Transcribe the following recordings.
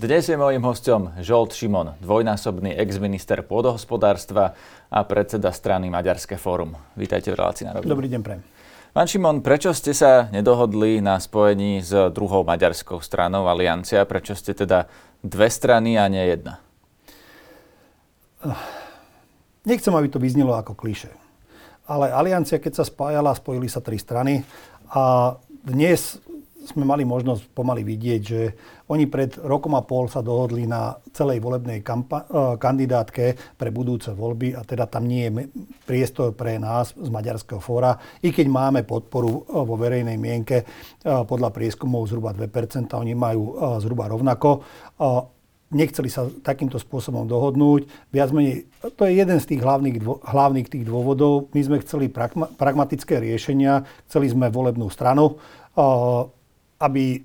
Dnes je mojím hostom Žolt Šimon, dvojnásobný ex-minister pôdohospodárstva a predseda strany Maďarské fórum. Vítajte v relácii na Dobrý deň, prejem. Pán Šimon, prečo ste sa nedohodli na spojení s druhou maďarskou stranou Aliancia? Prečo ste teda dve strany a nie jedna? Nechcem, aby to vyznelo ako kliše. Ale Aliancia, keď sa spájala, spojili sa tri strany a dnes sme mali možnosť pomaly vidieť, že oni pred rokom a pol sa dohodli na celej volebnej kampa- eh, kandidátke pre budúce voľby a teda tam nie je priestor pre nás z Maďarského fóra, i keď máme podporu eh, vo verejnej mienke eh, podľa prieskumov zhruba 2%, oni majú zhruba rovnako nechceli sa takýmto spôsobom dohodnúť. Viac menej, to je jeden z tých hlavných, dvo, hlavných tých dôvodov. My sme chceli pragma, pragmatické riešenia, chceli sme volebnú stranu aby e,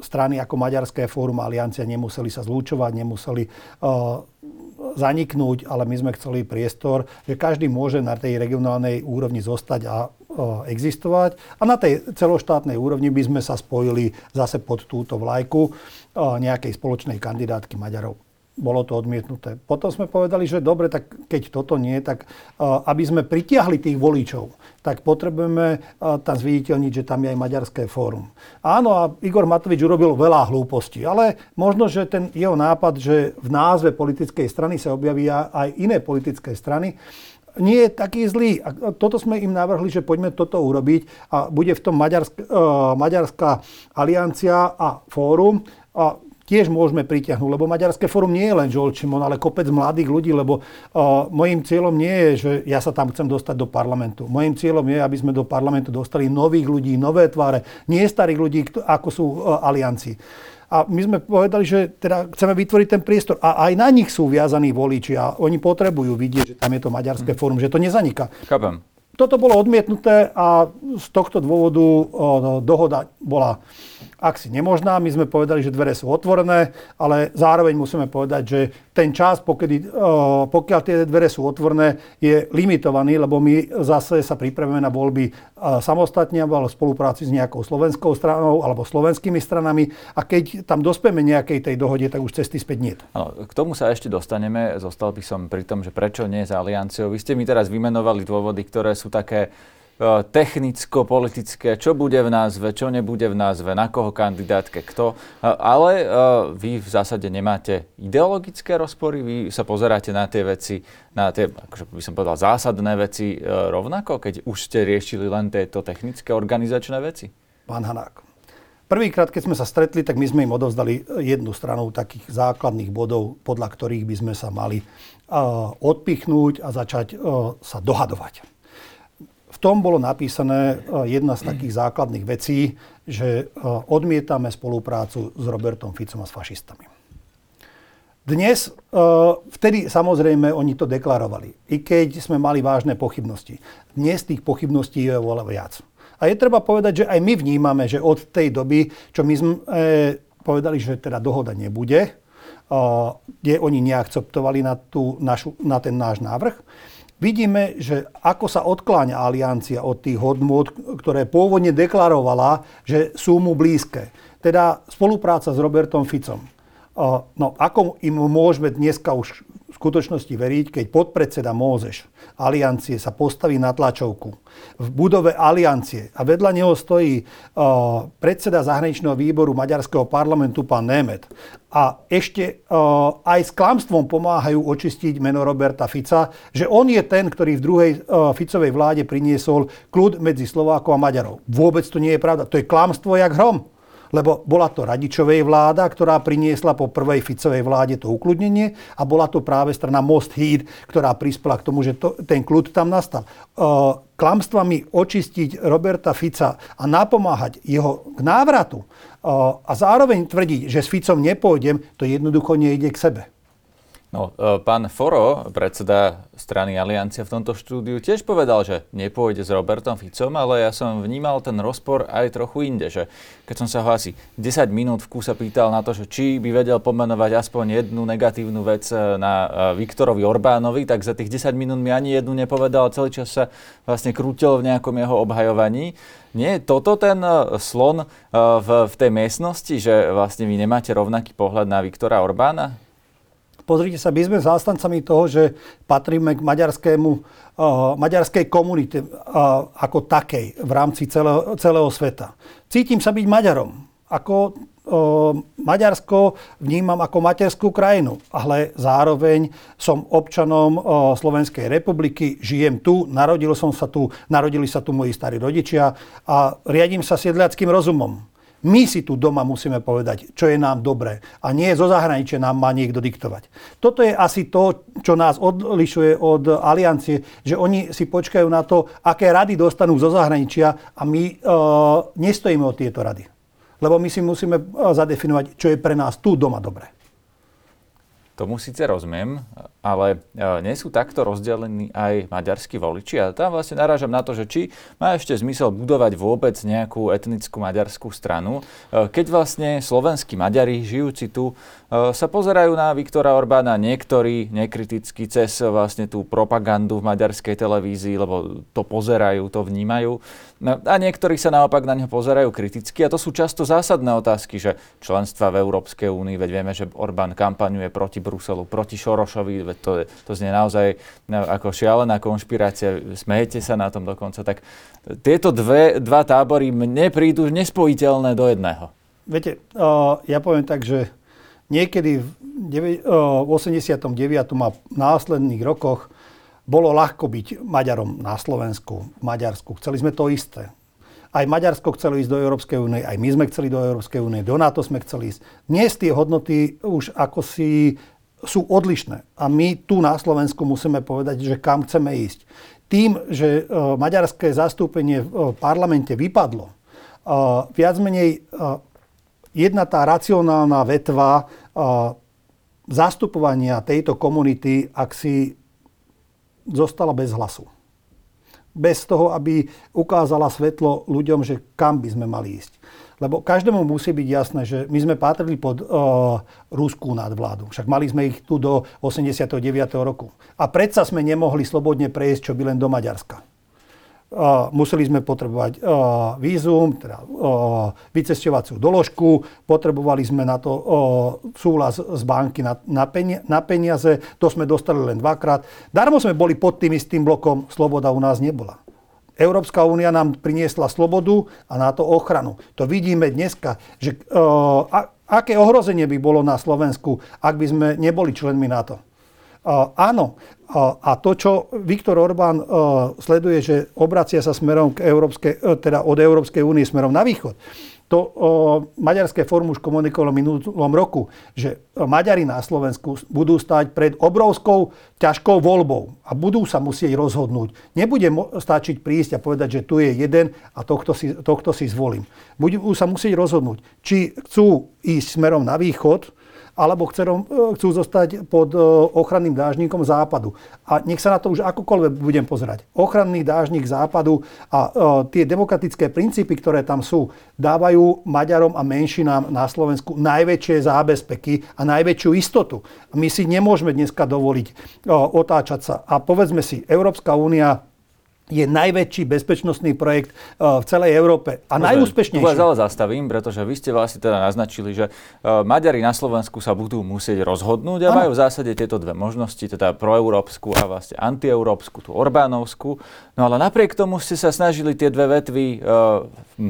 strany ako Maďarské fórum a Aliancia nemuseli sa zlúčovať, nemuseli uh, zaniknúť, ale my sme chceli priestor, že každý môže na tej regionálnej úrovni zostať a uh, existovať. A na tej celoštátnej úrovni by sme sa spojili zase pod túto vlajku nejakej spoločnej kandidátky Maďarov bolo to odmietnuté. Potom sme povedali, že dobre, tak keď toto nie, tak aby sme pritiahli tých voličov, tak potrebujeme tam zviditeľniť, že tam je aj Maďarské fórum. Áno, a Igor Matovič urobil veľa hlúpostí, ale možno, že ten jeho nápad, že v názve politickej strany sa objavia aj iné politické strany, nie je taký zlý. A toto sme im navrhli, že poďme toto urobiť a bude v tom Maďarsk, Maďarská aliancia a fórum. A tiež môžeme pritiahnuť, lebo Maďarské fórum nie je len Joel Šimon, ale kopec mladých ľudí, lebo uh, môjim cieľom nie je, že ja sa tam chcem dostať do parlamentu. Mojím cieľom je, aby sme do parlamentu dostali nových ľudí, nové tváre, nie starých ľudí, ako sú uh, aliancii. A my sme povedali, že teda chceme vytvoriť ten priestor. A aj na nich sú viazaní voliči a oni potrebujú vidieť, že tam je to maďarské fórum, že to nezaniká. Chápem. Toto bolo odmietnuté a z tohto dôvodu o, dohoda bola si nemožná. My sme povedali, že dvere sú otvorené, ale zároveň musíme povedať, že ten čas, pokedy, pokiaľ tie dvere sú otvorené, je limitovaný, lebo my zase sa pripravíme na voľby samostatne alebo v spolupráci s nejakou slovenskou stranou alebo slovenskými stranami a keď tam dospieme nejakej tej dohode, tak už cesty späť nie. Ano, k tomu sa ešte dostaneme. Zostal by som pri tom, že prečo nie za alianciou. Vy ste mi teraz vymenovali dôvody, ktoré sú také technicko-politické, čo bude v názve, čo nebude v názve, na koho kandidátke, kto. E, ale e, vy v zásade nemáte ideologické rozpory, vy sa pozeráte na tie veci, na tie, akože by som povedal, zásadné veci rovnako, keď už ste riešili len tieto technické organizačné veci? Pán Hanák, prvýkrát, keď sme sa stretli, tak my sme im odovzdali jednu stranu takých základných bodov, podľa ktorých by sme sa mali odpichnúť a začať sa dohadovať tom bolo napísané e, jedna z takých základných vecí, že e, odmietame spoluprácu s Robertom Ficom a s fašistami. Dnes, e, vtedy samozrejme oni to deklarovali, i keď sme mali vážne pochybnosti. Dnes tých pochybností je oveľa viac. A je treba povedať, že aj my vnímame, že od tej doby, čo my sme povedali, že teda dohoda nebude, kde oni neakceptovali na, tú našu, na ten náš návrh, vidíme, že ako sa odkláňa aliancia od tých hodnôt, ktoré pôvodne deklarovala, že sú mu blízke. Teda spolupráca s Robertom Ficom. No, ako im môžeme dneska už v skutočnosti veriť, keď podpredseda Mózeš aliancie sa postaví na tlačovku v budove aliancie a vedľa neho stojí uh, predseda zahraničného výboru Maďarského parlamentu pán Nemet a ešte uh, aj s klamstvom pomáhajú očistiť meno Roberta Fica, že on je ten, ktorý v druhej uh, Ficovej vláde priniesol kľud medzi Slovákov a Maďarov. Vôbec to nie je pravda. To je klamstvo jak hrom lebo bola to Radičovej vláda, ktorá priniesla po prvej Ficovej vláde to ukludnenie a bola to práve strana Most Híd, ktorá prispela k tomu, že to, ten kľud tam nastal. Uh, klamstvami očistiť Roberta Fica a napomáhať jeho k návratu a zároveň tvrdiť, že s Ficom nepôjdem, to jednoducho nejde k sebe. No, e, pán Foro, predseda strany Aliancia v tomto štúdiu, tiež povedal, že nepôjde s Robertom Ficom, ale ja som vnímal ten rozpor aj trochu inde, že keď som sa ho asi 10 minút v kúsa pýtal na to, že či by vedel pomenovať aspoň jednu negatívnu vec e, na e, Viktorovi Orbánovi, tak za tých 10 minút mi ani jednu nepovedal, celý čas sa vlastne krútil v nejakom jeho obhajovaní. Nie je toto ten slon v, v tej miestnosti, že vlastne vy nemáte rovnaký pohľad na Viktora Orbána? Pozrite sa, my sme zástancami toho, že patríme k maďarskému, uh, maďarskej komunite uh, ako takej v rámci celého, celého sveta. Cítim sa byť Maďarom. Ako Maďarsko vnímam ako materskú krajinu, ale zároveň som občanom Slovenskej republiky, žijem tu, narodil som sa tu, narodili sa tu moji starí rodičia a riadím sa siedliackým rozumom. My si tu doma musíme povedať, čo je nám dobré. A nie zo zahraničia nám má niekto diktovať. Toto je asi to, čo nás odlišuje od aliancie, že oni si počkajú na to, aké rady dostanú zo zahraničia a my e, nestojíme o tieto rady. Lebo my si musíme e, zadefinovať, čo je pre nás tu doma dobré. Tomu síce rozumiem, ale e, nie sú takto rozdelení aj maďarskí voliči. A tam vlastne narážam na to, že či má ešte zmysel budovať vôbec nejakú etnickú maďarskú stranu, e, keď vlastne slovenskí Maďari žijúci tu e, sa pozerajú na Viktora Orbána niektorí nekriticky cez vlastne tú propagandu v maďarskej televízii, lebo to pozerajú, to vnímajú. No, a niektorí sa naopak na neho pozerajú kriticky a to sú často zásadné otázky, že členstva v Európskej únii, veď vieme, že Orbán kampaňuje proti Bruselu, proti Šorošovi, veď to, to znie naozaj no, ako šialená konšpirácia, smejete sa na tom dokonca. Tak tieto dve, dva tábory mne prídu nespojiteľné do jedného. Viete, ja poviem tak, že niekedy v 89. a následných rokoch bolo ľahko byť Maďarom na Slovensku, v Maďarsku. Chceli sme to isté. Aj Maďarsko chcelo ísť do Európskej únie, aj my sme chceli do Európskej únie, do NATO sme chceli ísť. Dnes tie hodnoty už ako si sú odlišné. A my tu na Slovensku musíme povedať, že kam chceme ísť. Tým, že e, maďarské zastúpenie v parlamente vypadlo, e, viac menej e, jedna tá racionálna vetva zastupovania tejto komunity, ak si zostala bez hlasu. Bez toho, aby ukázala svetlo ľuďom, že kam by sme mali ísť. Lebo každému musí byť jasné, že my sme patrili pod uh, ruskú nadvládu. Však mali sme ich tu do 89. roku. A predsa sme nemohli slobodne prejsť, čo by len do Maďarska. Uh, museli sme potrebovať uh, vízum, teda uh, vycesťovaciu doložku, potrebovali sme na to uh, súhlas z banky na, na, peni- na peniaze, to sme dostali len dvakrát. Darmo sme boli pod tým istým blokom, sloboda u nás nebola. Európska únia nám priniesla slobodu a na to ochranu. To vidíme dneska, že a, aké ohrozenie by bolo na Slovensku, ak by sme neboli členmi NATO. Uh, áno, uh, a to, čo Viktor Orbán sleduje, že obracia sa smerom k Európskej, teda od Európskej únie smerom na východ, to uh, Maďarské fórum už komunikovalo minulom roku, že Maďari na Slovensku budú stať pred obrovskou ťažkou voľbou a budú sa musieť rozhodnúť. Nebude stačiť prísť a povedať, že tu je jeden a tohto si, tohto si zvolím. Budú sa musieť rozhodnúť, či chcú ísť smerom na východ, alebo chcú, e, chcú zostať pod e, ochranným dážnikom západu. A nech sa na to už akokoľvek budem pozerať. Ochranný dážnik západu a e, tie demokratické princípy, ktoré tam sú, dávajú Maďarom a menšinám na Slovensku najväčšie zábezpeky a najväčšiu istotu. My si nemôžeme dneska dovoliť otáčať sa. A povedzme si, Európska únia je najväčší bezpečnostný projekt eh, v celej Európe a Môžeme, najúspešnejší. Tu vás ale zastavím, pretože vy ste vlastne teda naznačili, že eh, Maďari na Slovensku sa budú musieť rozhodnúť a majú v zásade tieto dve možnosti, teda proeurópsku a vlastne antieurópsku, tú Orbánovsku. No ale napriek tomu ste sa snažili tie dve vetvy e,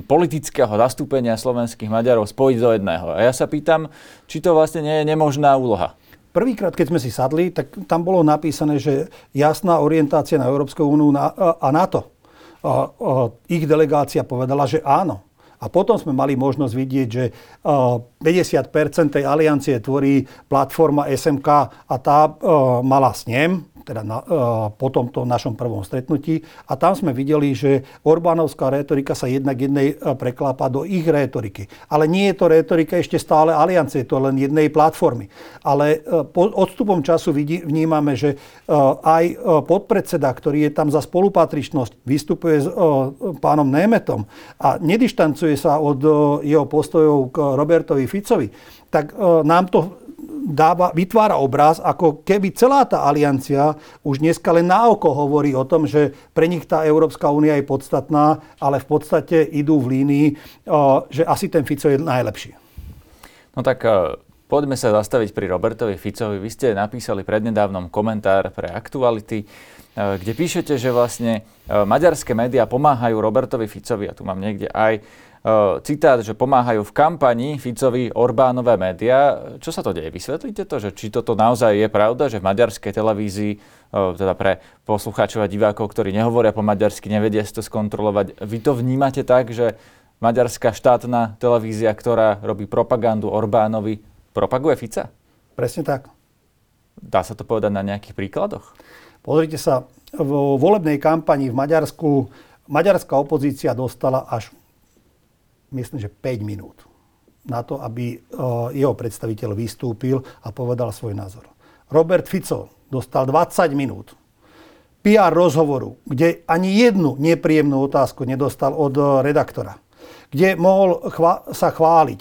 politického zastúpenia slovenských Maďarov spojiť do jedného. A ja sa pýtam, či to vlastne nie je nemožná úloha. Prvýkrát, keď sme si sadli, tak tam bolo napísané, že jasná orientácia na Európsku úniu a NATO. A, a ich delegácia povedala, že áno. A potom sme mali možnosť vidieť, že 50% tej aliancie tvorí platforma SMK a tá mala snem, teda na, po tomto našom prvom stretnutí. A tam sme videli, že Orbánovská retorika sa jednak jednej preklápa do ich retoriky. Ale nie je to retorika ešte stále aliancie, to len jednej platformy. Ale po odstupom času vidí, vnímame, že aj podpredseda, ktorý je tam za spolupatričnosť, vystupuje s pánom Németom a nedištancuje sa od jeho postojov k Robertovi Ficovi, tak nám to dáva, vytvára obraz, ako keby celá tá aliancia už dneska len na oko hovorí o tom, že pre nich tá Európska únia je podstatná, ale v podstate idú v línii, že asi ten Fico je najlepší. No tak e, poďme sa zastaviť pri Robertovi Ficovi. Vy ste napísali prednedávnom komentár pre aktuality, e, kde píšete, že vlastne e, maďarské médiá pomáhajú Robertovi Ficovi, a tu mám niekde aj citát, že pomáhajú v kampani Ficovi Orbánové médiá. Čo sa to deje? Vysvetlíte to, že či toto naozaj je pravda, že v maďarskej televízii, teda pre poslucháčov a divákov, ktorí nehovoria po maďarsky, nevedia si to skontrolovať, vy to vnímate tak, že maďarská štátna televízia, ktorá robí propagandu Orbánovi, propaguje Fica? Presne tak. Dá sa to povedať na nejakých príkladoch? Pozrite sa, vo volebnej kampani v Maďarsku maďarská opozícia dostala až myslím, že 5 minút na to, aby e, jeho predstaviteľ vystúpil a povedal svoj názor. Robert Fico dostal 20 minút PR rozhovoru, kde ani jednu nepríjemnú otázku nedostal od e, redaktora, kde mohol chva- sa chváliť.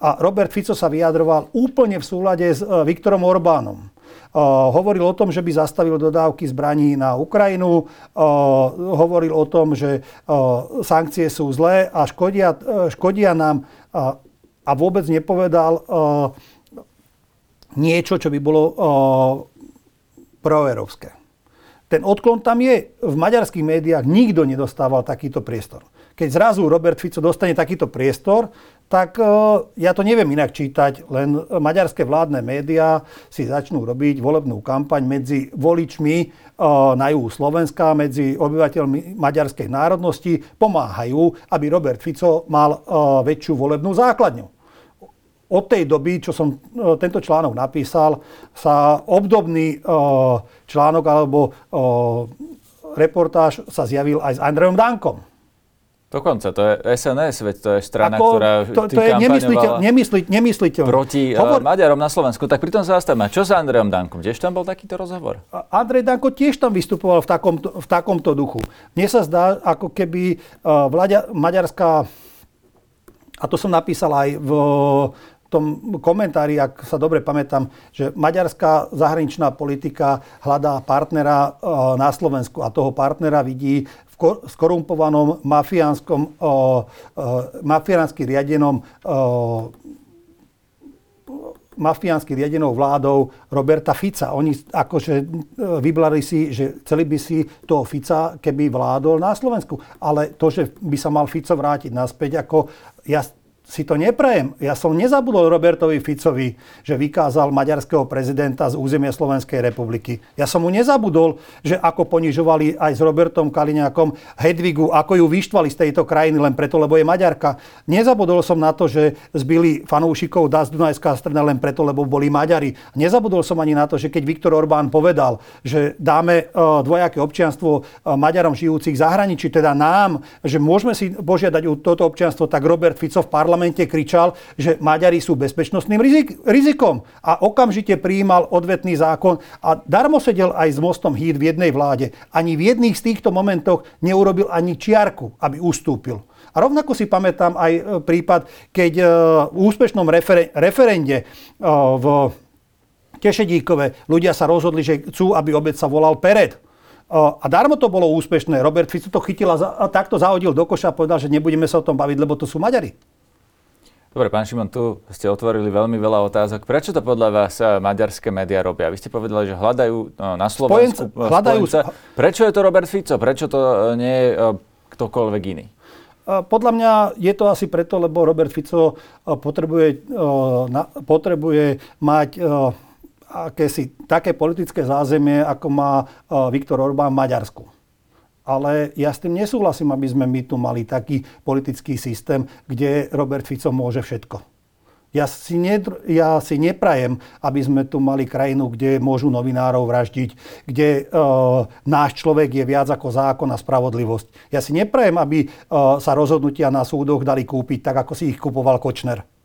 A Robert Fico sa vyjadroval úplne v súlade s e, Viktorom Orbánom hovoril o tom, že by zastavil dodávky zbraní na Ukrajinu, hovoril o tom, že sankcie sú zlé a škodia, škodia nám a vôbec nepovedal niečo, čo by bolo proeurópske. Ten odklon tam je. V maďarských médiách nikto nedostával takýto priestor. Keď zrazu Robert Fico dostane takýto priestor, tak e, ja to neviem inak čítať, len maďarské vládne médiá si začnú robiť volebnú kampaň medzi voličmi e, na juhu Slovenska, medzi obyvateľmi maďarskej národnosti, pomáhajú, aby Robert Fico mal e, väčšiu volebnú základňu. Od tej doby, čo som tento článok napísal, sa obdobný článok alebo reportáž sa zjavil aj s Andrejom Dankom Dokonca, to je SNS, veď to je strana, Ako, ktorá to, to je nemysliteľ, nemysliteľ, nemysliteľ. proti Hovor... Maďarom na Slovensku. Tak pritom sa zastavme. Čo s Andrejom Dankom? Tiež tam bol takýto rozhovor? Andrej Danko tiež tam vystupoval v takomto, v takomto duchu. Mne sa zdá, ako keby uh, vláďa, maďarská, a to som napísal aj v tom komentári, ak sa dobre pamätám, že maďarská zahraničná politika hľadá partnera uh, na Slovensku a toho partnera vidí skorumpovanom mafiánskom, mafiánsky riadenom mafiánsky riadenou vládou Roberta Fica. Oni akože e, vyblali si, že chceli by si toho Fica, keby vládol na Slovensku. Ale to, že by sa mal Fico vrátiť naspäť, ako ja si to neprajem. Ja som nezabudol Robertovi Ficovi, že vykázal maďarského prezidenta z územia Slovenskej republiky. Ja som mu nezabudol, že ako ponižovali aj s Robertom Kaliňákom Hedvigu, ako ju vyštvali z tejto krajiny len preto, lebo je Maďarka. Nezabudol som na to, že zbili fanúšikov Das Dunajská strana len preto, lebo boli Maďari. Nezabudol som ani na to, že keď Viktor Orbán povedal, že dáme e, dvojaké občianstvo e, Maďarom žijúcich v zahraničí, teda nám, že môžeme si požiadať toto občianstvo, tak Robert Fico v parlamente parlamente kričal, že Maďari sú bezpečnostným rizik- rizikom a okamžite prijímal odvetný zákon a darmo sedel aj s mostom Híd v jednej vláde. Ani v jedných z týchto momentoch neurobil ani čiarku, aby ustúpil. A rovnako si pamätám aj e, prípad, keď e, v úspešnom referen- referende e, v Tešedíkove ľudia sa rozhodli, že chcú, aby obec sa volal Pered. A darmo to bolo úspešné. Robert Fico to chytil a takto zahodil do koša a povedal, že nebudeme sa o tom baviť, lebo to sú Maďari. Dobre, pán Šimon, tu ste otvorili veľmi veľa otázok. Prečo to podľa vás eh, maďarské médiá robia? Vy ste povedali, že hľadajú no, na Slovensku spojenca. Hľadajú... spojenca. Prečo je to Robert Fico? Prečo to eh, nie je ktokoľvek iný? Podľa mňa je to asi preto, lebo Robert Fico potrebuje, potrebuje mať akési také politické zázemie, ako má Viktor Orbán v Maďarsku ale ja s tým nesúhlasím, aby sme my tu mali taký politický systém, kde Robert Fico môže všetko. Ja si, ne, ja si neprajem, aby sme tu mali krajinu, kde môžu novinárov vraždiť, kde e, náš človek je viac ako zákon a spravodlivosť. Ja si neprajem, aby e, sa rozhodnutia na súdoch dali kúpiť tak, ako si ich kupoval Kočner.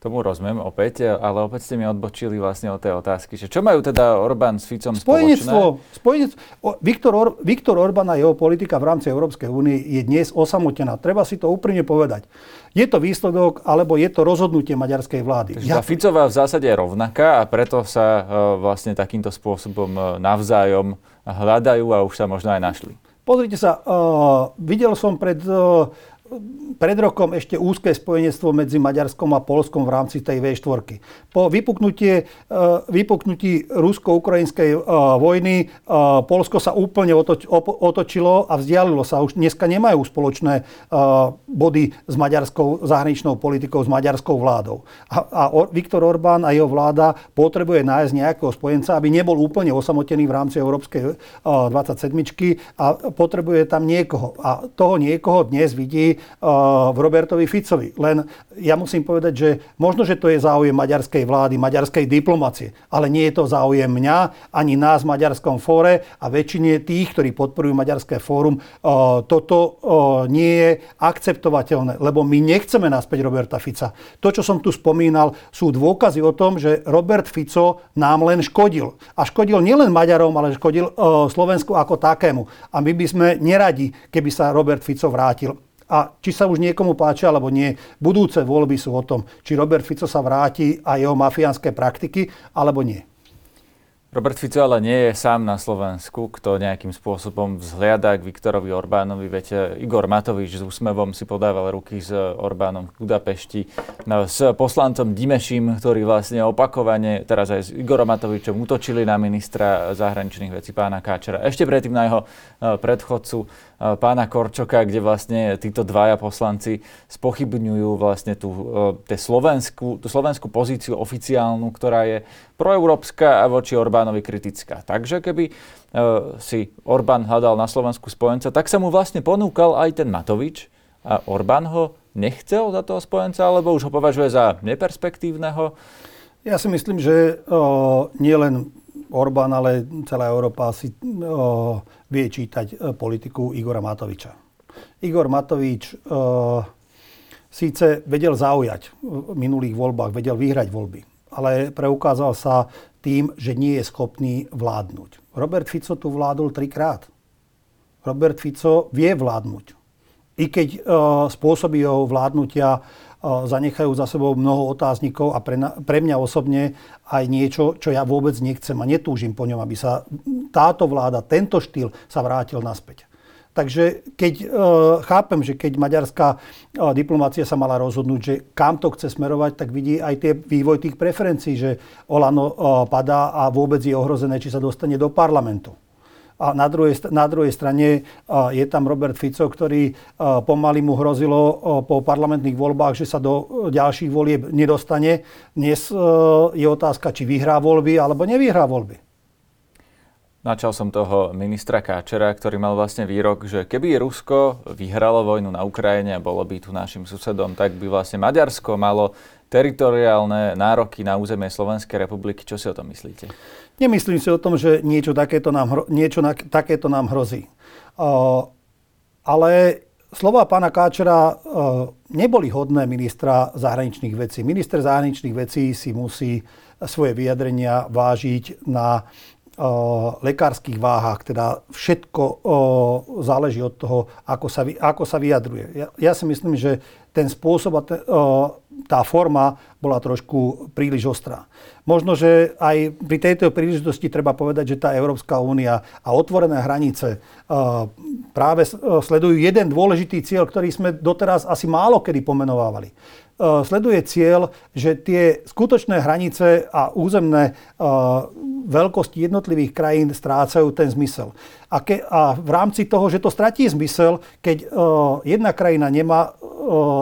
Tomu rozumiem opäť, ale opäť ste mi odbočili vlastne od tej otázky, že čo majú teda Orbán s Ficom spojenectvo, spoločné? Spojenectvo. Viktor, Or, Viktor Orbán a jeho politika v rámci Európskej únie je dnes osamotená. Treba si to úprimne povedať. Je to výsledok, alebo je to rozhodnutie maďarskej vlády. Takže ja... tá Ficová v zásade je rovnaká a preto sa uh, vlastne takýmto spôsobom uh, navzájom hľadajú a už sa možno aj našli. Pozrite sa, uh, videl som pred uh, pred rokom ešte úzke spojenectvo medzi Maďarskom a Polskom v rámci tej V4. Po vypuknutie, e, vypuknutí rusko-ukrajinskej e, vojny e, Polsko sa úplne otočilo a vzdialilo sa. Už dneska nemajú spoločné body s maďarskou zahraničnou politikou, s maďarskou vládou. A Viktor Orbán a jeho vláda potrebuje nájsť nejakého spojenca, aby nebol úplne osamotený v rámci Európskej 27 a potrebuje tam niekoho. A toho niekoho dnes vidí v Robertovi Ficovi. Len ja musím povedať, že možno, že to je záujem maďarskej vlády, maďarskej diplomacie, ale nie je to záujem mňa, ani nás v Maďarskom fóre a väčšine tých, ktorí podporujú Maďarské fórum, toto nie je akceptovateľné, lebo my nechceme naspäť Roberta Fica. To, čo som tu spomínal, sú dôkazy o tom, že Robert Fico nám len škodil. A škodil nielen Maďarom, ale škodil Slovensku ako takému. A my by sme neradi, keby sa Robert Fico vrátil. A či sa už niekomu páčia alebo nie, budúce voľby sú o tom, či Robert Fico sa vráti a jeho mafiánske praktiky, alebo nie. Robert Fico ale nie je sám na Slovensku, kto nejakým spôsobom vzhliada k Viktorovi Orbánovi. Viete, Igor Matovič s úsmevom si podával ruky s Orbánom v Budapešti, no, s poslancom Dimešim, ktorý vlastne opakovane, teraz aj s Igorom Matovičom, utočili na ministra zahraničných vecí pána Káčera. Ešte predtým na jeho eh, predchodcu pána Korčoka, kde vlastne títo dvaja poslanci spochybňujú vlastne tú, tú, slovenskú, tú slovenskú pozíciu oficiálnu, ktorá je proeurópska a voči Orbánovi kritická. Takže keby e, si Orbán hľadal na Slovensku spojenca, tak sa mu vlastne ponúkal aj ten Matovič a Orbán ho nechcel za toho spojenca, alebo už ho považuje za neperspektívneho? Ja si myslím, že o, nie len Orbán, ale celá Európa si o, vie čítať e, politiku Igora Matoviča. Igor Matovič o, síce vedel zaujať v minulých voľbách, vedel vyhrať voľby, ale preukázal sa tým, že nie je schopný vládnuť. Robert Fico tu vládol trikrát. Robert Fico vie vládnuť. I keď e, spôsoby jeho vládnutia e, zanechajú za sebou mnoho otáznikov a pre, pre mňa osobne aj niečo, čo ja vôbec nechcem a netúžim po ňom, aby sa táto vláda, tento štýl sa vrátil naspäť. Takže keď e, chápem, že keď maďarská e, diplomácia sa mala rozhodnúť, že kam to chce smerovať, tak vidí aj tie vývoj tých preferencií, že Olano e, padá a vôbec je ohrozené, či sa dostane do parlamentu. A na druhej, na druhej strane je tam Robert Fico, ktorý pomaly mu hrozilo po parlamentných voľbách, že sa do ďalších volieb nedostane. Dnes je otázka, či vyhrá voľby alebo nevyhrá voľby. Načal som toho ministra Káčera, ktorý mal vlastne výrok, že keby Rusko vyhralo vojnu na Ukrajine a bolo by tu našim susedom, tak by vlastne Maďarsko malo teritoriálne nároky na územie Slovenskej republiky. Čo si o tom myslíte? Nemyslím si o tom, že niečo takéto nám, hro, niečo na, takéto nám hrozí. Uh, ale slova pána Káčera uh, neboli hodné ministra zahraničných vecí. Minister zahraničných vecí si musí svoje vyjadrenia vážiť na lekárskych váhach, teda všetko záleží od toho, ako sa, ako sa vyjadruje. Ja, ja si myslím, že ten spôsob a tá forma bola trošku príliš ostrá. Možno, že aj pri tejto príležitosti treba povedať, že tá Európska únia a otvorené hranice práve sledujú jeden dôležitý cieľ, ktorý sme doteraz asi málo kedy pomenovávali sleduje cieľ, že tie skutočné hranice a územné veľkosti jednotlivých krajín strácajú ten zmysel. A, ke, a v rámci toho, že to stratí zmysel, keď jedna krajina nemá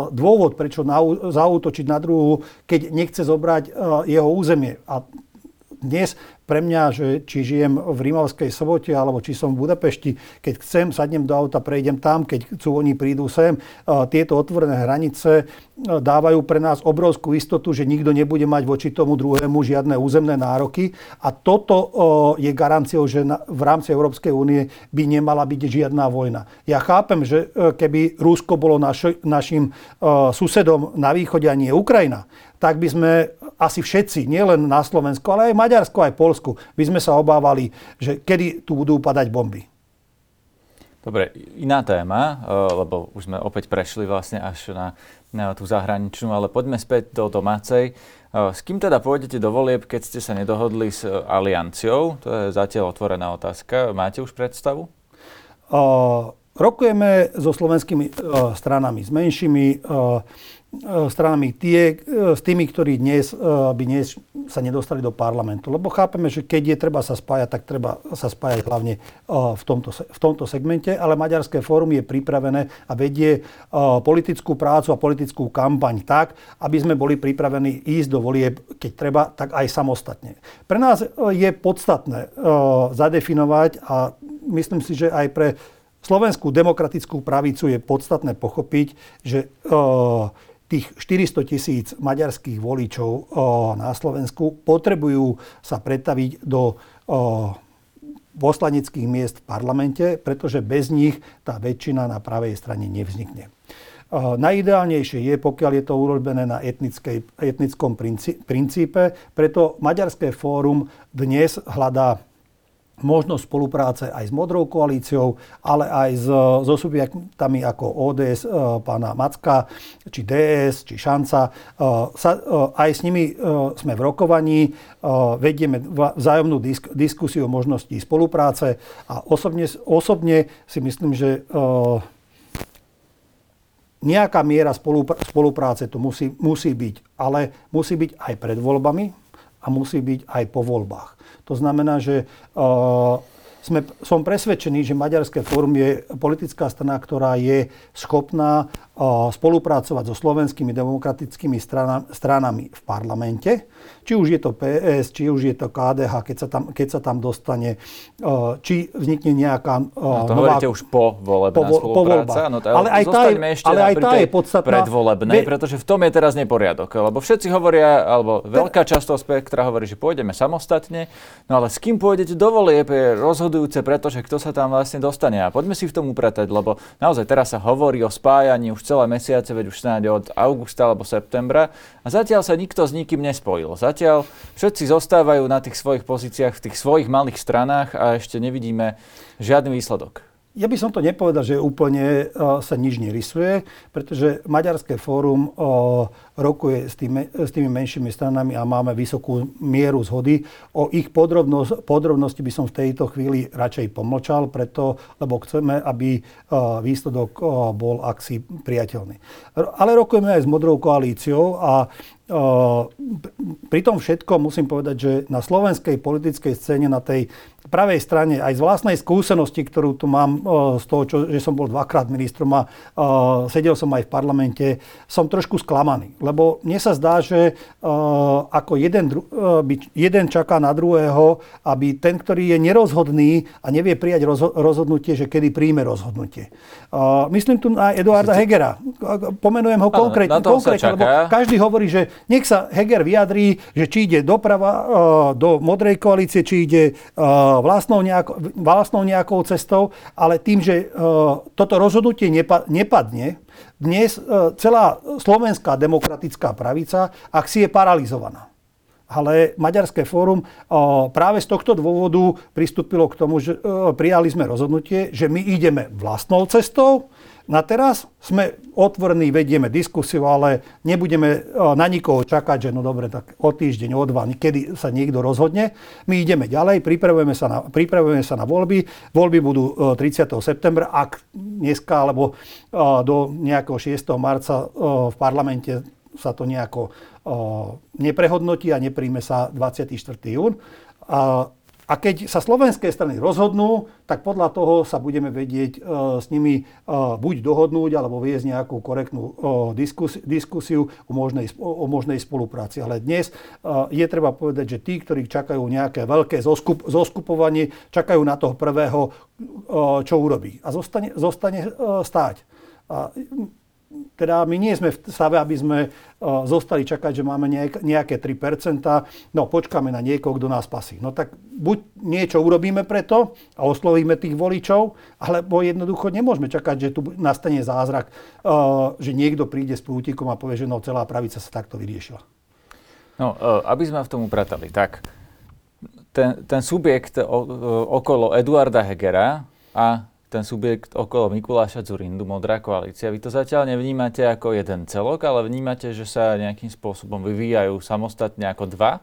dôvod, prečo zautočiť na druhú, keď nechce zobrať uh, jeho územie. A dnes pre mňa, že či žijem v Rímavskej sobote alebo či som v Budapešti, keď chcem, sadnem do auta, prejdem tam, keď chcú, oni prídu sem. Tieto otvorené hranice dávajú pre nás obrovskú istotu, že nikto nebude mať voči tomu druhému žiadne územné nároky. A toto je garanciou, že v rámci Európskej únie by nemala byť žiadna vojna. Ja chápem, že e, keby Rusko bolo naš, našim susedom na východe a nie Ukrajina, tak by sme asi všetci, nielen na Slovensku, ale aj Maďarsku, aj Polsku, by sme sa obávali, že kedy tu budú padať bomby. Dobre, iná téma, e, lebo už sme opäť prešli vlastne až na, na tú zahraničnú, ale poďme späť do domácej. E, s kým teda pôjdete do volieb, keď ste sa nedohodli s Alianciou? To je zatiaľ otvorená otázka. Máte už predstavu? Uh, rokujeme so slovenskými uh, stranami, s menšími. Uh, E, stranami tie, e, s tými, ktorí dnes e, by dnes sa nedostali do parlamentu. Lebo chápeme, že keď je treba sa spájať, tak treba sa spájať hlavne v tomto, v tomto segmente, ale Maďarské fórum je pripravené a vedie politickú prácu a politickú kampaň tak, aby sme boli pripravení ísť do volieb, keď treba, tak aj samostatne. Pre nás je podstatné zadefinovať a myslím si, že aj pre slovenskú demokratickú pravicu je podstatné pochopiť, že tých 400 tisíc maďarských voličov na Slovensku potrebujú sa pretaviť do poslaneckých miest v parlamente, pretože bez nich tá väčšina na pravej strane nevznikne. Najideálnejšie je, pokiaľ je to urobené na etnickom princípe, preto Maďarské fórum dnes hľadá možnosť spolupráce aj s Modrou koalíciou, ale aj s, so subjektami ako ODS e, pána Macka, či DS, či Šanca. E, sa, e, aj s nimi e, sme v rokovaní, vedieme vzájomnú disk, diskusiu o možnosti spolupráce a osobne, osobne si myslím, že nejaká miera spolupráce tu musí, musí byť, ale musí byť aj pred voľbami a musí byť aj po voľbách. To znamená, že uh, sme, som presvedčený, že Maďarské fórum je politická strana, ktorá je schopná spolupracovať so slovenskými demokratickými strana, stranami v parlamente či už je to PS, či už je to KDH, keď sa tam, keď sa tam dostane, či vznikne nejaká no to nová... hovoríte už po volebná po, spolupráca. Po no, ale aj tá, je, ešte ale aj tá je podstatná. Predvolebnej, pretože v tom je teraz neporiadok. Lebo všetci hovoria, alebo veľká časť toho spektra hovorí, že pôjdeme samostatne, no ale s kým pôjdete do volieb je rozhodujúce, pretože kto sa tam vlastne dostane. A poďme si v tom upratať, lebo naozaj teraz sa hovorí o spájaní už celé mesiace, veď už snáď od augusta alebo septembra a zatiaľ sa nikto s nikým nespojil. Zatiaľ všetci zostávajú na tých svojich pozíciách, v tých svojich malých stranách a ešte nevidíme žiadny výsledok. Ja by som to nepovedal, že úplne uh, sa nič nerysuje, pretože Maďarské fórum uh, rokuje s tými, s tými menšími stranami a máme vysokú mieru zhody. O ich podrobnosť, podrobnosti by som v tejto chvíli radšej pomlčal, preto, lebo chceme, aby uh, výsledok uh, bol aksi priateľný. Ale rokujeme aj s Modrou koalíciou a pri tom všetkom musím povedať, že na slovenskej politickej scéne, na tej pravej strane, aj z vlastnej skúsenosti, ktorú tu mám z toho, čo, že som bol dvakrát ministrom a sedel som aj v parlamente, som trošku sklamaný. Lebo mne sa zdá, že ako jeden, jeden čaká na druhého, aby ten, ktorý je nerozhodný a nevie prijať rozhodnutie, že kedy príjme rozhodnutie. Myslím tu na Eduarda Hegera. Pomenujem ho konkrétne, konkrétne lebo každý hovorí, že nech sa Heger vyjadrí, že či ide doprava e, do modrej koalície, či ide e, vlastnou, nejako, vlastnou nejakou cestou, ale tým, že e, toto rozhodnutie nepadne, dnes celá slovenská demokratická pravica, ak si je paralizovaná. Ale Maďarské fórum práve z tohto dôvodu pristúpilo k tomu, že prijali sme rozhodnutie, že my ideme vlastnou cestou, na teraz sme otvorení, vedieme diskusiu, ale nebudeme e, na nikoho čakať, že no dobre, tak o týždeň, o dva, kedy sa niekto rozhodne. My ideme ďalej, pripravujeme sa na, pripravujeme sa na voľby. Voľby budú 30. E, septembra, ak dneska alebo e, do nejakého 6. marca v parlamente sa to nejako neprehodnotí a nepríjme sa 24. jún. A keď sa slovenské strany rozhodnú, tak podľa toho sa budeme vedieť uh, s nimi uh, buď dohodnúť, alebo viesť nejakú korektnú diskus, diskusiu o možnej, o, možnej spolupráci. Ale dnes je treba povedať, že tí, ktorí čakajú nejaké veľké zoskup, zoskupovanie, čakajú na toho prvého, čo urobí. A zostane, zostane stáť. A teda my nie sme v stave, aby sme uh, zostali čakať, že máme nejak, nejaké 3%, no počkáme na niekoho, kto nás pasí. No tak buď niečo urobíme preto a oslovíme tých voličov, alebo jednoducho nemôžeme čakať, že tu nastane zázrak, uh, že niekto príde s prútikom a povie, že no celá pravica sa takto vyriešila. No, uh, aby sme v tom upratali, tak ten, ten subjekt okolo Eduarda Hegera a ten subjekt okolo Mikuláša Zurindu, Modrá koalícia. Vy to zatiaľ nevnímate ako jeden celok, ale vnímate, že sa nejakým spôsobom vyvíjajú samostatne ako dva?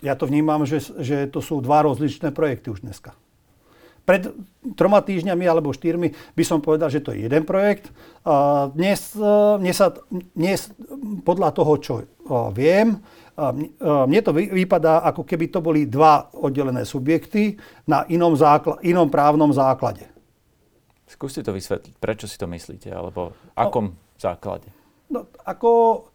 Ja to vnímam, že, že to sú dva rozličné projekty už dneska. Pred troma týždňami alebo štyrmi by som povedal, že to je jeden projekt. Dnes, dnes, sa, dnes podľa toho, čo viem, mne to vypadá, ako keby to boli dva oddelené subjekty na inom, zákl- inom právnom základe. Skúste to vysvetliť, prečo si to myslíte, alebo akom no, základe? No, ako,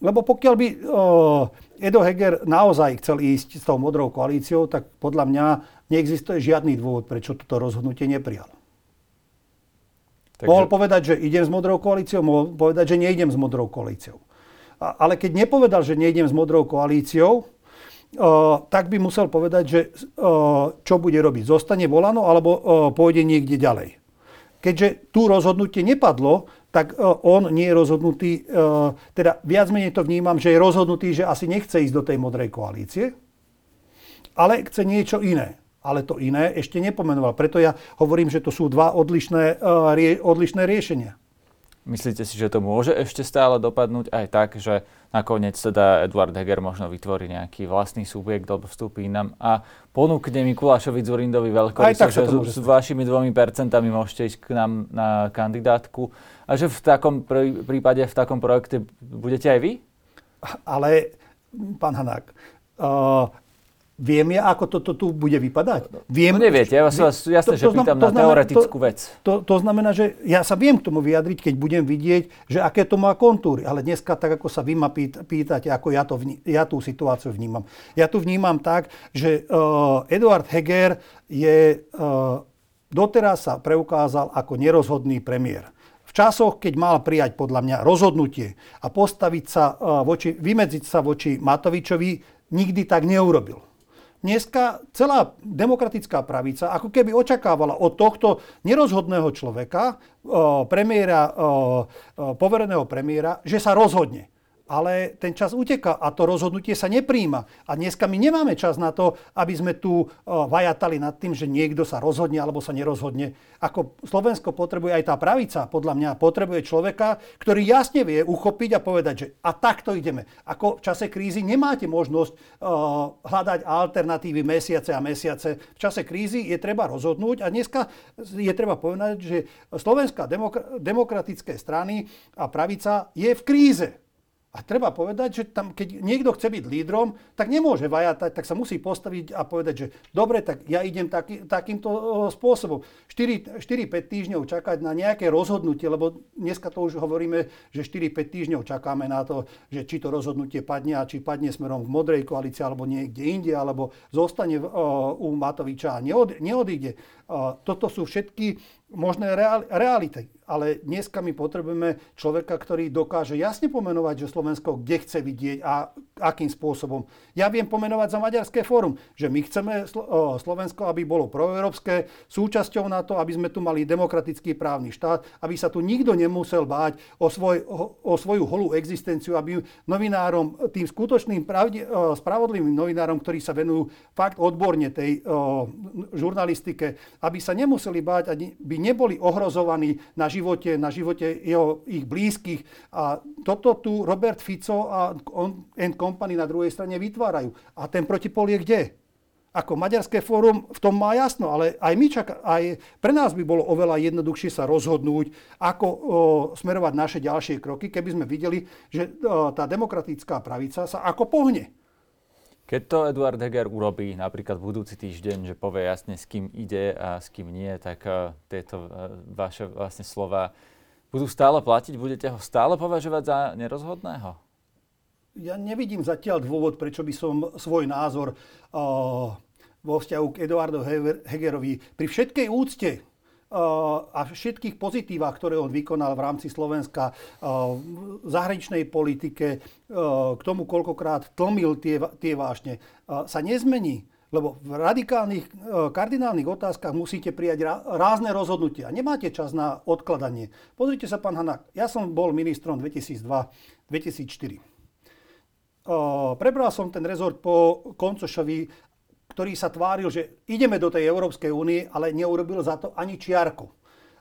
lebo pokiaľ by uh, Edo Heger naozaj chcel ísť s tou modrou koalíciou, tak podľa mňa neexistuje žiadny dôvod, prečo toto rozhodnutie neprijal. Takže... Mohol povedať, že idem s modrou koalíciou, mohol povedať, že neidem s modrou koalíciou. A, ale keď nepovedal, že neidem s modrou koalíciou, uh, tak by musel povedať, že uh, čo bude robiť. Zostane volano alebo uh, pôjde niekde ďalej keďže tu rozhodnutie nepadlo, tak e, on nie je rozhodnutý, e, teda viac menej to vnímam, že je rozhodnutý, že asi nechce ísť do tej modrej koalície, ale chce niečo iné. Ale to iné ešte nepomenoval. Preto ja hovorím, že to sú dva odlišné, e, odlišné riešenia. Myslíte si, že to môže ešte stále dopadnúť? Aj tak, že nakoniec teda Eduard Heger možno vytvorí nejaký vlastný subjekt alebo vstúpi nám a ponúkne Mikulášovi Zurindovi veľkoryso, že s, s vašimi dvomi percentami môžete ísť k nám na kandidátku. A že v takom prípade, v takom projekte budete aj vy? Ale, pán Hanák, uh, Viem ja, ako toto tu bude vypadať? Viem, no neviete, ja vás, vás jasne, to, to že pýtam to, to na znamená, teoretickú to, vec. To, to znamená, že ja sa viem k tomu vyjadriť, keď budem vidieť, že aké to má kontúry. Ale dneska, tak ako sa vy ma pýtate, ako ja, to vní, ja tú situáciu vnímam. Ja tu vnímam tak, že uh, Eduard Heger je, uh, doteraz sa preukázal ako nerozhodný premiér. V časoch, keď mal prijať podľa mňa rozhodnutie a postaviť sa uh, voči, vymedziť sa voči Matovičovi, nikdy tak neurobil. Dneska celá demokratická pravica ako keby očakávala od tohto nerozhodného človeka, premiéra, povereného premiéra, že sa rozhodne ale ten čas uteká a to rozhodnutie sa nepríjma. A dneska my nemáme čas na to, aby sme tu vajatali nad tým, že niekto sa rozhodne alebo sa nerozhodne. Ako Slovensko potrebuje aj tá pravica, podľa mňa potrebuje človeka, ktorý jasne vie uchopiť a povedať, že a takto ideme. Ako v čase krízy nemáte možnosť hľadať alternatívy mesiace a mesiace. V čase krízy je treba rozhodnúť a dneska je treba povedať, že Slovenská demokra- demokratické strany a pravica je v kríze. A treba povedať, že tam, keď niekto chce byť lídrom, tak nemôže vajatať, tak sa musí postaviť a povedať, že dobre, tak ja idem taký, takýmto spôsobom. 4-5 týždňov čakať na nejaké rozhodnutie, lebo dneska to už hovoríme, že 4-5 týždňov čakáme na to, že či to rozhodnutie padne a či padne smerom v modrej koalícii alebo niekde inde, alebo zostane u Matoviča a neodíde. Toto sú všetky možné reality. Ale dneska my potrebujeme človeka, ktorý dokáže jasne pomenovať, že Slovensko kde chce vidieť a akým spôsobom. Ja viem pomenovať za Maďarské fórum, že my chceme Slovensko, aby bolo proeurópske, súčasťou na to, aby sme tu mali demokratický právny štát, aby sa tu nikto nemusel báť o, svoj, o svoju holú existenciu, aby novinárom, tým skutočným pravde, spravodlivým novinárom, ktorí sa venujú fakt odborne tej žurnalistike, aby sa nemuseli báť, aby neboli ohrozovaní na živote, na živote jeho, ich blízkych. A toto tu Robert Fico a on, and Company na druhej strane vytvárajú. A ten protipol je kde? Ako Maďarské fórum v tom má jasno, ale aj, my čaká, aj pre nás by bolo oveľa jednoduchšie sa rozhodnúť, ako o, smerovať naše ďalšie kroky, keby sme videli, že o, tá demokratická pravica sa ako pohne. Keď to Eduard Heger urobí napríklad budúci týždeň, že povie jasne, s kým ide a s kým nie, tak uh, tieto uh, vaše vlastne slova budú stále platiť? Budete ho stále považovať za nerozhodného? Ja nevidím zatiaľ dôvod, prečo by som svoj názor uh, vo vzťahu k Eduardo Hegerovi pri všetkej úcte a všetkých pozitívach, ktoré on vykonal v rámci Slovenska v zahraničnej politike, k tomu, koľkokrát tlmil tie, tie vášne, sa nezmení. Lebo v radikálnych, kardinálnych otázkach musíte prijať rázne rozhodnutia. Nemáte čas na odkladanie. Pozrite sa, pán Hanák, ja som bol ministrom 2002-2004. Prebral som ten rezort po Koncošovi ktorý sa tváril, že ideme do tej Európskej únie, ale neurobil za to ani čiarku.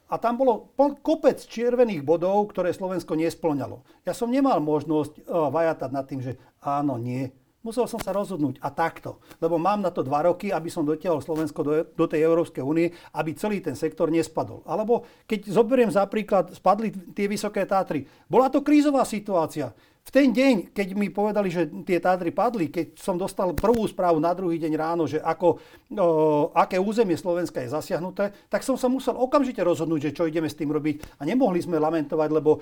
A tam bolo kopec čiervených bodov, ktoré Slovensko nesplňalo. Ja som nemal možnosť uh, vajatať nad tým, že áno, nie. Musel som sa rozhodnúť a takto. Lebo mám na to dva roky, aby som dotiahol Slovensko do, do tej Európskej únie, aby celý ten sektor nespadol. Alebo keď zoberiem za príklad, spadli tie vysoké Tátry. Bola to krízová situácia. V ten deň, keď mi povedali, že tie Tátry padli, keď som dostal prvú správu na druhý deň ráno, že ako, o, aké územie Slovenska je zasiahnuté, tak som sa musel okamžite rozhodnúť, že čo ideme s tým robiť. A nemohli sme lamentovať, lebo o,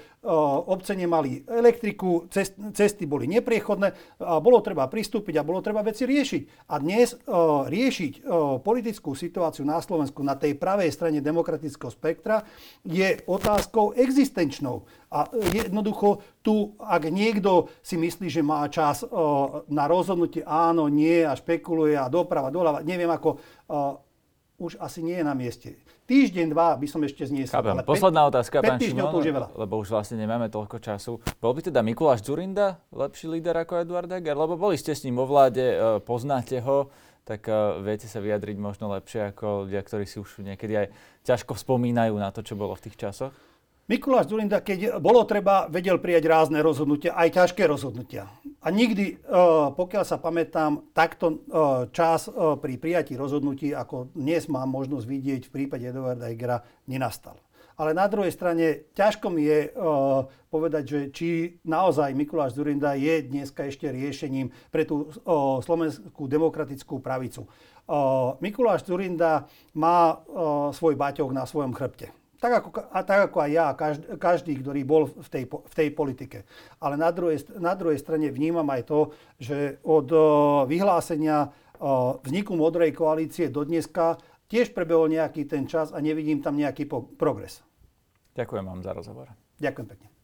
obce nemali elektriku, cest, cesty boli nepriechodné, a bolo treba pristúpiť a bolo treba veci riešiť. A dnes o, riešiť o, politickú situáciu na Slovensku na tej pravej strane demokratického spektra je otázkou existenčnou. A jednoducho tu, ak niekto si myslí, že má čas o, na rozhodnutie áno, nie a špekuluje a doprava, doľava, neviem ako, o, už asi nie je na mieste. Týždeň, dva by som ešte zniesol. Ale Posledná otázka, pán Šimon, to už je veľa. lebo už vlastne nemáme toľko času. Bol by teda Mikuláš Zurinda lepší líder ako Eduard Heger? Lebo boli ste s ním vo vláde, e, poznáte ho, tak uh, viete sa vyjadriť možno lepšie ako ľudia, ktorí si už niekedy aj ťažko spomínajú na to, čo bolo v tých časoch? Mikuláš Zurinda, keď bolo treba, vedel prijať rázne rozhodnutia, aj ťažké rozhodnutia. A nikdy, e, pokiaľ sa pamätám, takto e, čas e, pri prijatí rozhodnutí, ako dnes mám možnosť vidieť v prípade Eduarda Hegera, nenastal. Ale na druhej strane ťažko mi je povedať, že či naozaj Mikuláš Zurinda je dneska ešte riešením pre tú slovenskú demokratickú pravicu. Mikuláš Zurinda má svoj baťok na svojom chrbte. Tak ako, a tak ako aj ja, každý, každý, ktorý bol v tej, v tej politike. Ale na druhej, na druhej strane vnímam aj to, že od vyhlásenia vzniku modrej koalície do dneska tiež prebehol nejaký ten čas a nevidím tam nejaký progres. Ďakujem vám za rozhovor. Ďakujem pekne.